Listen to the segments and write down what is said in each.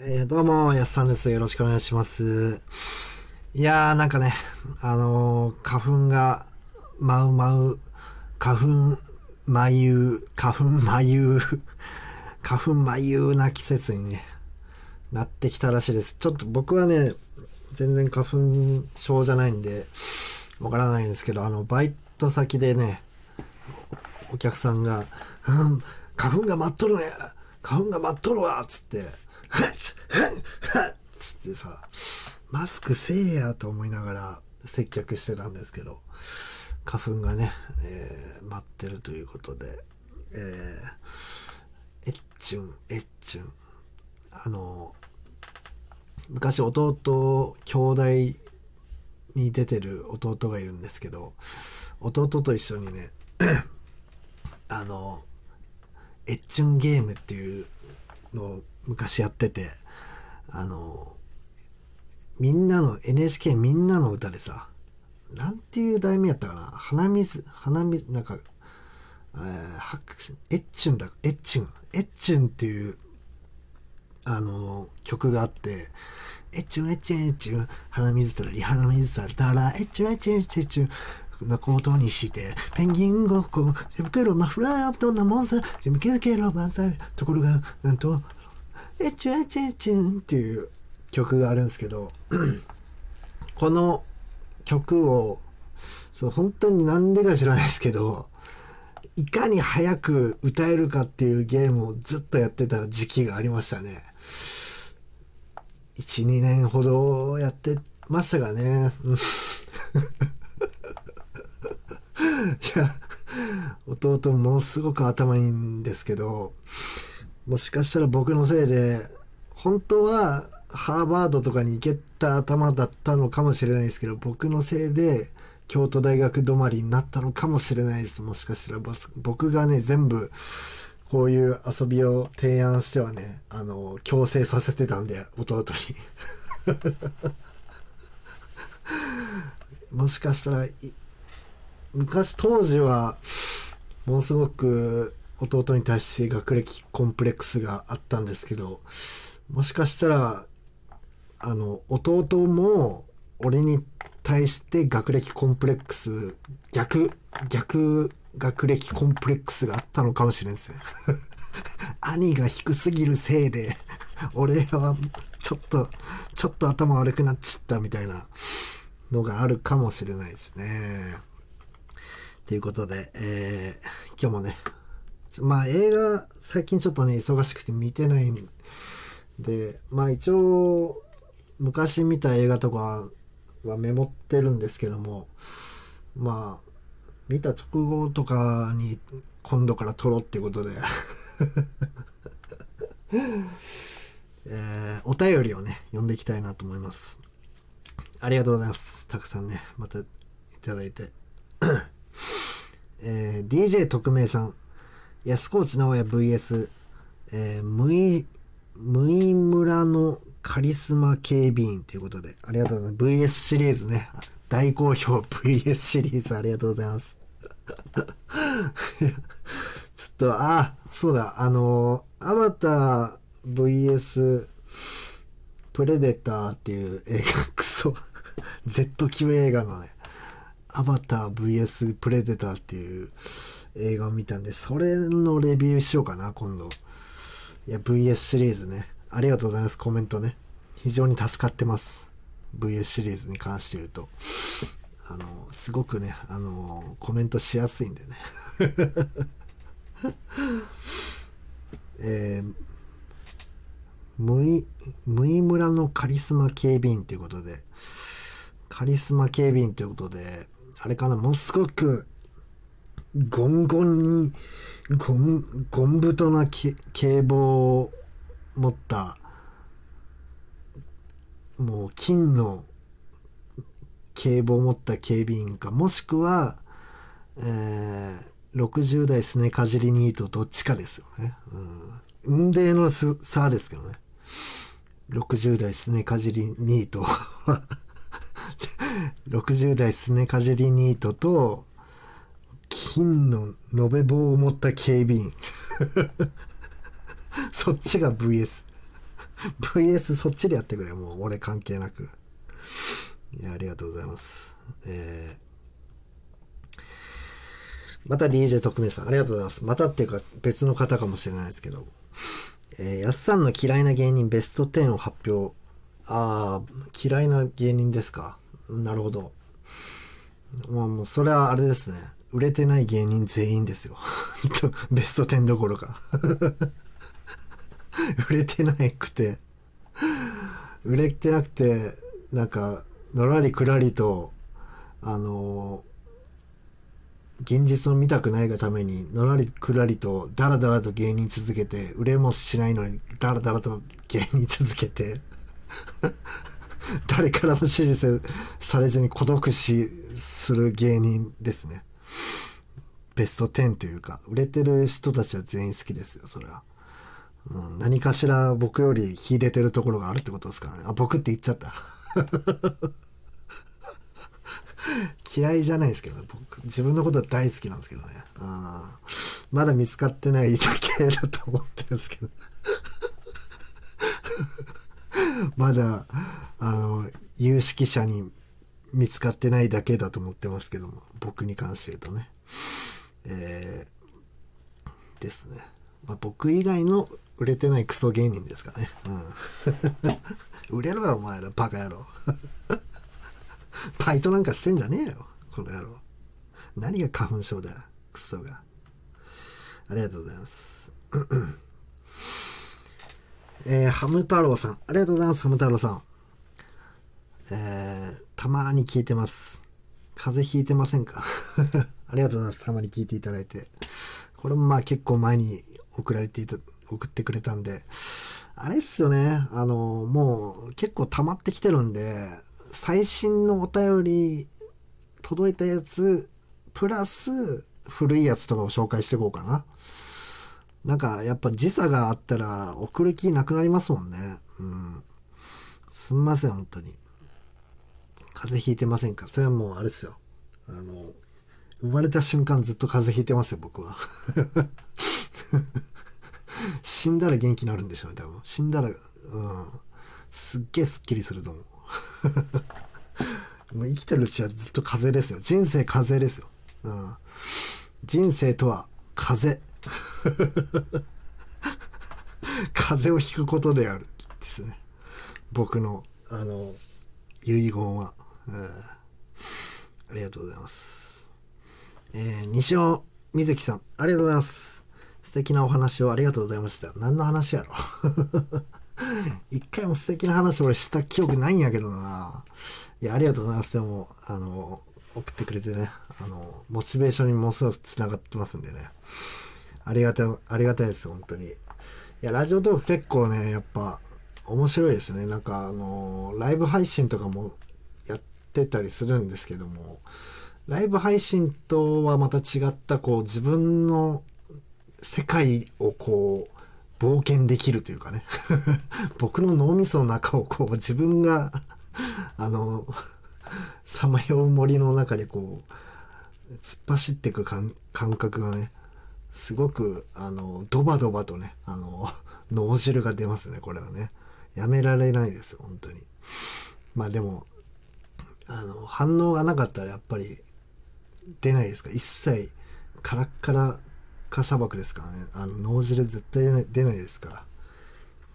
えー、どうも、やすさんです。よろしくお願いします。いやー、なんかね、あのー花粉が舞う舞う、花粉舞う、花粉舞う、花粉舞うな季節にね、なってきたらしいです。ちょっと僕はね、全然花粉症じゃないんで、わからないんですけど、あの、バイト先でね、お客さんが、花粉が舞っとるね花粉が舞っとるわつって、つってさ、マスクせえやと思いながら接客してたんですけど、花粉がね、えー舞ってるということで、えー、えっちゅん、えっちゅん。あの、昔弟、兄弟に出てる弟がいるんですけど、弟と一緒にね、あの、エッチュンゲームっていうのを昔やってて、あの、みんなの、NHK みんなの歌でさ、なんていう題名やったかな？鼻水、鼻水、なんか、えー、はエッチュンだ、エッチュン、エッチュンっていう、あの、曲があって、エッチュン、エッチュン、エッチュン、鼻水たらり、鼻水たらたら、エッチュン、エッチュン、エッチュン、エッチュン、なことにして、ペンギンごっこ、手袋、マフラー、どんなもんさ、手向けけろ、まさる、ところが、なんと、エチュン、エチュン、エチュンっていう曲があるんですけど、この曲を、そう、本当になんでか知らないですけど、いかに早く歌えるかっていうゲームをずっとやってた時期がありましたね。1、2年ほどやってましたがね。いや、弟ものすごく頭いいんですけど、もしかしたら僕のせいで、本当はハーバードとかに行けた頭だったのかもしれないですけど、僕のせいで京都大学止まりになったのかもしれないです。もしかしたら僕がね、全部こういう遊びを提案してはね、あの、強制させてたんで、弟に。もしかしたら、昔当時はものすごく弟に対して学歴コンプレックスがあったんですけどもしかしたらあの弟も俺に対して学歴コンプレックス逆逆学歴コンプレックスがあったのかもしれんですね兄が低すぎるせいで俺はちょっとちょっと頭悪くなっちったみたいなのがあるかもしれないですね。ということで、えー今日もね、まあ映画、最近ちょっとね、忙しくて見てないんで、まあ一応、昔見た映画とかはメモってるんですけども、まあ、見た直後とかに今度から撮ろうってことで、えーお便りをね、読んでいきたいなと思います。ありがとうございます。たくさんね、またいただいて。えー DJ 特命さん、安河内直也 VS、えー、むい、むい村のカリスマ警備員ということで、ありがとうございます。VS シリーズね、大好評 VS シリーズありがとうございます。ちょっと、あ、そうだ、あのアバター VS プレデターっていう映画、クソ、Z 級映画のね、アバター VS プレデターっていう映画を見たんで、それのレビューしようかな、今度。いや、VS シリーズね。ありがとうございます、コメントね。非常に助かってます。VS シリーズに関して言うと。あの、すごくね、あの、コメントしやすいんでね。えー、むい、むい村のカリスマ警備員ということで、カリスマ警備員ということで、あれかな、ものすごく、ゴンゴンに、ゴン、ゴン太な警棒を持った、もう金の警棒を持った警備員か、もしくは、えー、60代すねかじりニートどっちかですよね。うん。運命の差ですけどね。60代すねかじりニート。60代すねかじりニートと、金の延べ棒を持った警備員。そっちが VS。VS そっちでやってくれ。もう俺関係なく。いや、ありがとうございます。えー、また DJ 特命さん、ありがとうございます。またっていうか別の方かもしれないですけど。えー、やっさんの嫌いな芸人ベスト10を発表。ああ、嫌いな芸人ですか？なるほど。まあもうそれはあれですね。売れてない芸人全員ですよ。ベスト10どころか 売れてなくて、売れてなくて、なんか、のらりくらりと、あの現実を見たくないがために、のらりくらりと、だらだらと芸人続けて、売れもしないのに、だらだらと芸人続けて 誰からも支持されずに孤独死する芸人ですね。ベスト10というか、売れてる人たちは全員好きですよ、それは。うん、何かしら僕より秀でてるところがあるってことですからね。あ、僕って言っちゃった。嫌いじゃないですけど、僕、自分のことは大好きなんですけどね。あまだ見つかってないだけだと思ってるんですけど。まだ、あの、有識者に見つかってないだけだと思ってますけども、僕に関して言うとね。えー、ですね。まあ、僕以外の売れてないクソ芸人ですかね。うん。売れろよ、お前ら、バカ野郎。バイトなんかしてんじゃねえよ、この野郎。何が花粉症だよ、クソが。ありがとうございます。えー、ハム太郎さん。ありがとうございます、ハム太郎さん。えー、たまに聞いてます。風邪ひいてませんか？ありがとうございます。たまに聞いていただいて。これもまあ結構前に送られていた、送ってくれたんで、あれっすよね。あの、もう結構溜まってきてるんで、最新のお便り届いたやつ、プラス古いやつとかを紹介していこうかな。なんかやっぱ時差があったら送る気なくなりますもんね。うん。すんません、本当に。風邪ひいてませんか？それはもうあれですよ。あの、生まれた瞬間ずっと風邪ひいてますよ、僕は。死んだら元気になるんでしょうね、多分。死んだら、うん。すっげえスッキリすると思う。もう生きてるうちはずっと風邪ですよ。人生風邪ですよ。うん。人生とは風。風邪を引くことである。ですね。僕の、あの、遺言は。うん、ありがとうございます。えー、西尾瑞希さん、ありがとうございます。素敵なお話をありがとうございました。何の話やろ？一回も素敵な話俺した記憶ないんやけどな。いや、ありがとうございます。でも、あの、送ってくれてね、あの、モチベーションにものすごく繋がってますんでね。ありがたい、ありがたいです、本当に。いや、ラジオトーク結構ね、やっぱ、面白いですね。なんか、あの、ライブ配信とかもってたりするんですけども、ライブ配信とはまた違った、こう、自分の世界をこう、冒険できるというかね。僕の脳みその中をこう自分があのさまよう森の中でこう突っ走っていく感覚がねすごくあのドバドバとねあの脳汁が出ますねこれはね。やめられないですよ本当に。まあでもあの反応がなかったらやっぱり出ないですか？一切カラッカラ化砂漠ですからね。あの、脳汁絶対出ない出ないですから。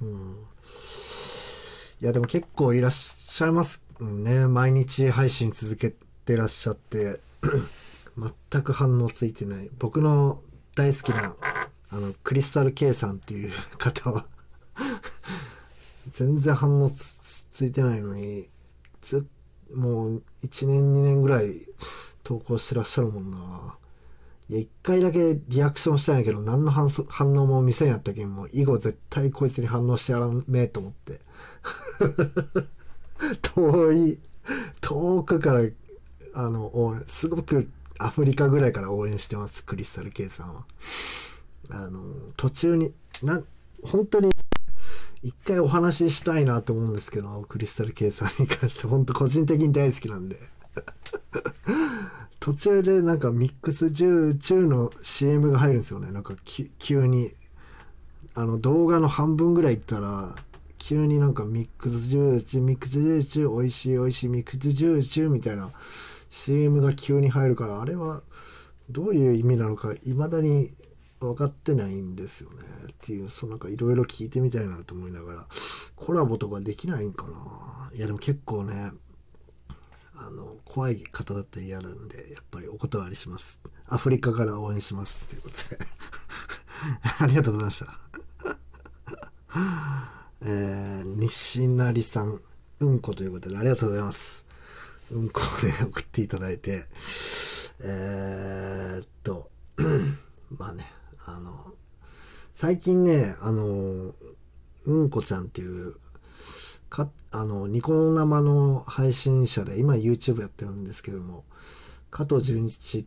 うん。いや、でも結構いらっしゃいますね。毎日配信続けてらっしゃって、全く反応ついてない。僕の大好きな、あの、クリスタル K さんっていう方は 全然反応ついてないのに、ずっもう1年2年ぐらい投稿してらっしゃるもんな。いや、一回だけリアクションしたんやけど、何の反応も見せんやったけん、もう以後絶対こいつに反応してやらんめえと思って。遠い、遠くから、あの、すごくアフリカぐらいから応援してます、クリスタル K さんは。あの、途中に、な、本当に、一回お話ししたいなと思うんですけど、クリスタル K さんに関して、本当個人的に大好きなんで。途中でなんかミックス10中の CM が入るんですよね。なんか急に。あの動画の半分ぐらいいったら、急になんかミックスジュースミックスジュース美味しい美味しいミックスジュースみたいな CM が急に入るからあれはどういう意味なのかいまだに分かってないんですよねっていうそうなんかいろいろ聞いてみたいなと思いながらコラボとかできないんかな。いやでも結構ねあの怖い方だったら嫌なんでやっぱりお断りします。アフリカから応援しますということで。ありがとうございました。えー、西成さんうんこということでありがとうございます。うんこで送っていただいて。えー、っと まあね。あの最近ねあのうんこちゃんっていうかあのニコ生の配信者で今 YouTube やってるんですけども加藤純一っ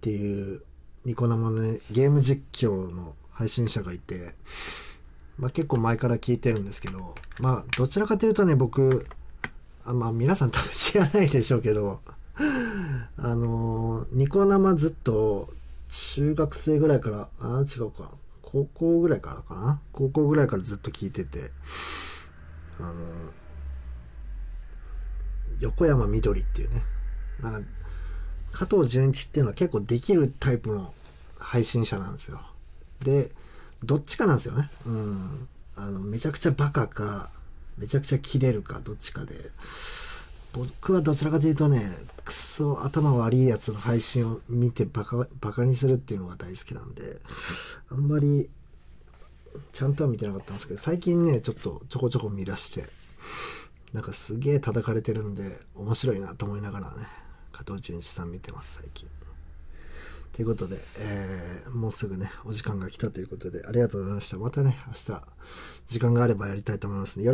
ていうニコ生のねゲーム実況の配信者がいて、まあ、結構前から聞いてるんですけどまあどちらかというとね僕あまあ皆さん多分知らないでしょうけどあのニコ生ずっと中学生ぐらいからあ違うか。高校ぐらいからかな。高校ぐらいからずっと聞いててあの横山みどりっていうね。なんか加藤純一っていうのは結構できるタイプの配信者なんですよ。でどっちかなんですよね。うん。あのめちゃくちゃバカかめちゃくちゃキレるかどっちかで。僕はどちらかというとねくそ頭悪いやつの配信を見てバカバカにするっていうのが大好きなんであんまりちゃんとは見てなかったんですけど最近ねちょっとちょこちょこ見出してなんかすげえ叩かれてるんで面白いなと思いながらね加藤純一さん見てます最近。ということで、えー、もうすぐねお時間が来たということでありがとうございましたまたね明日時間があればやりたいと思いますので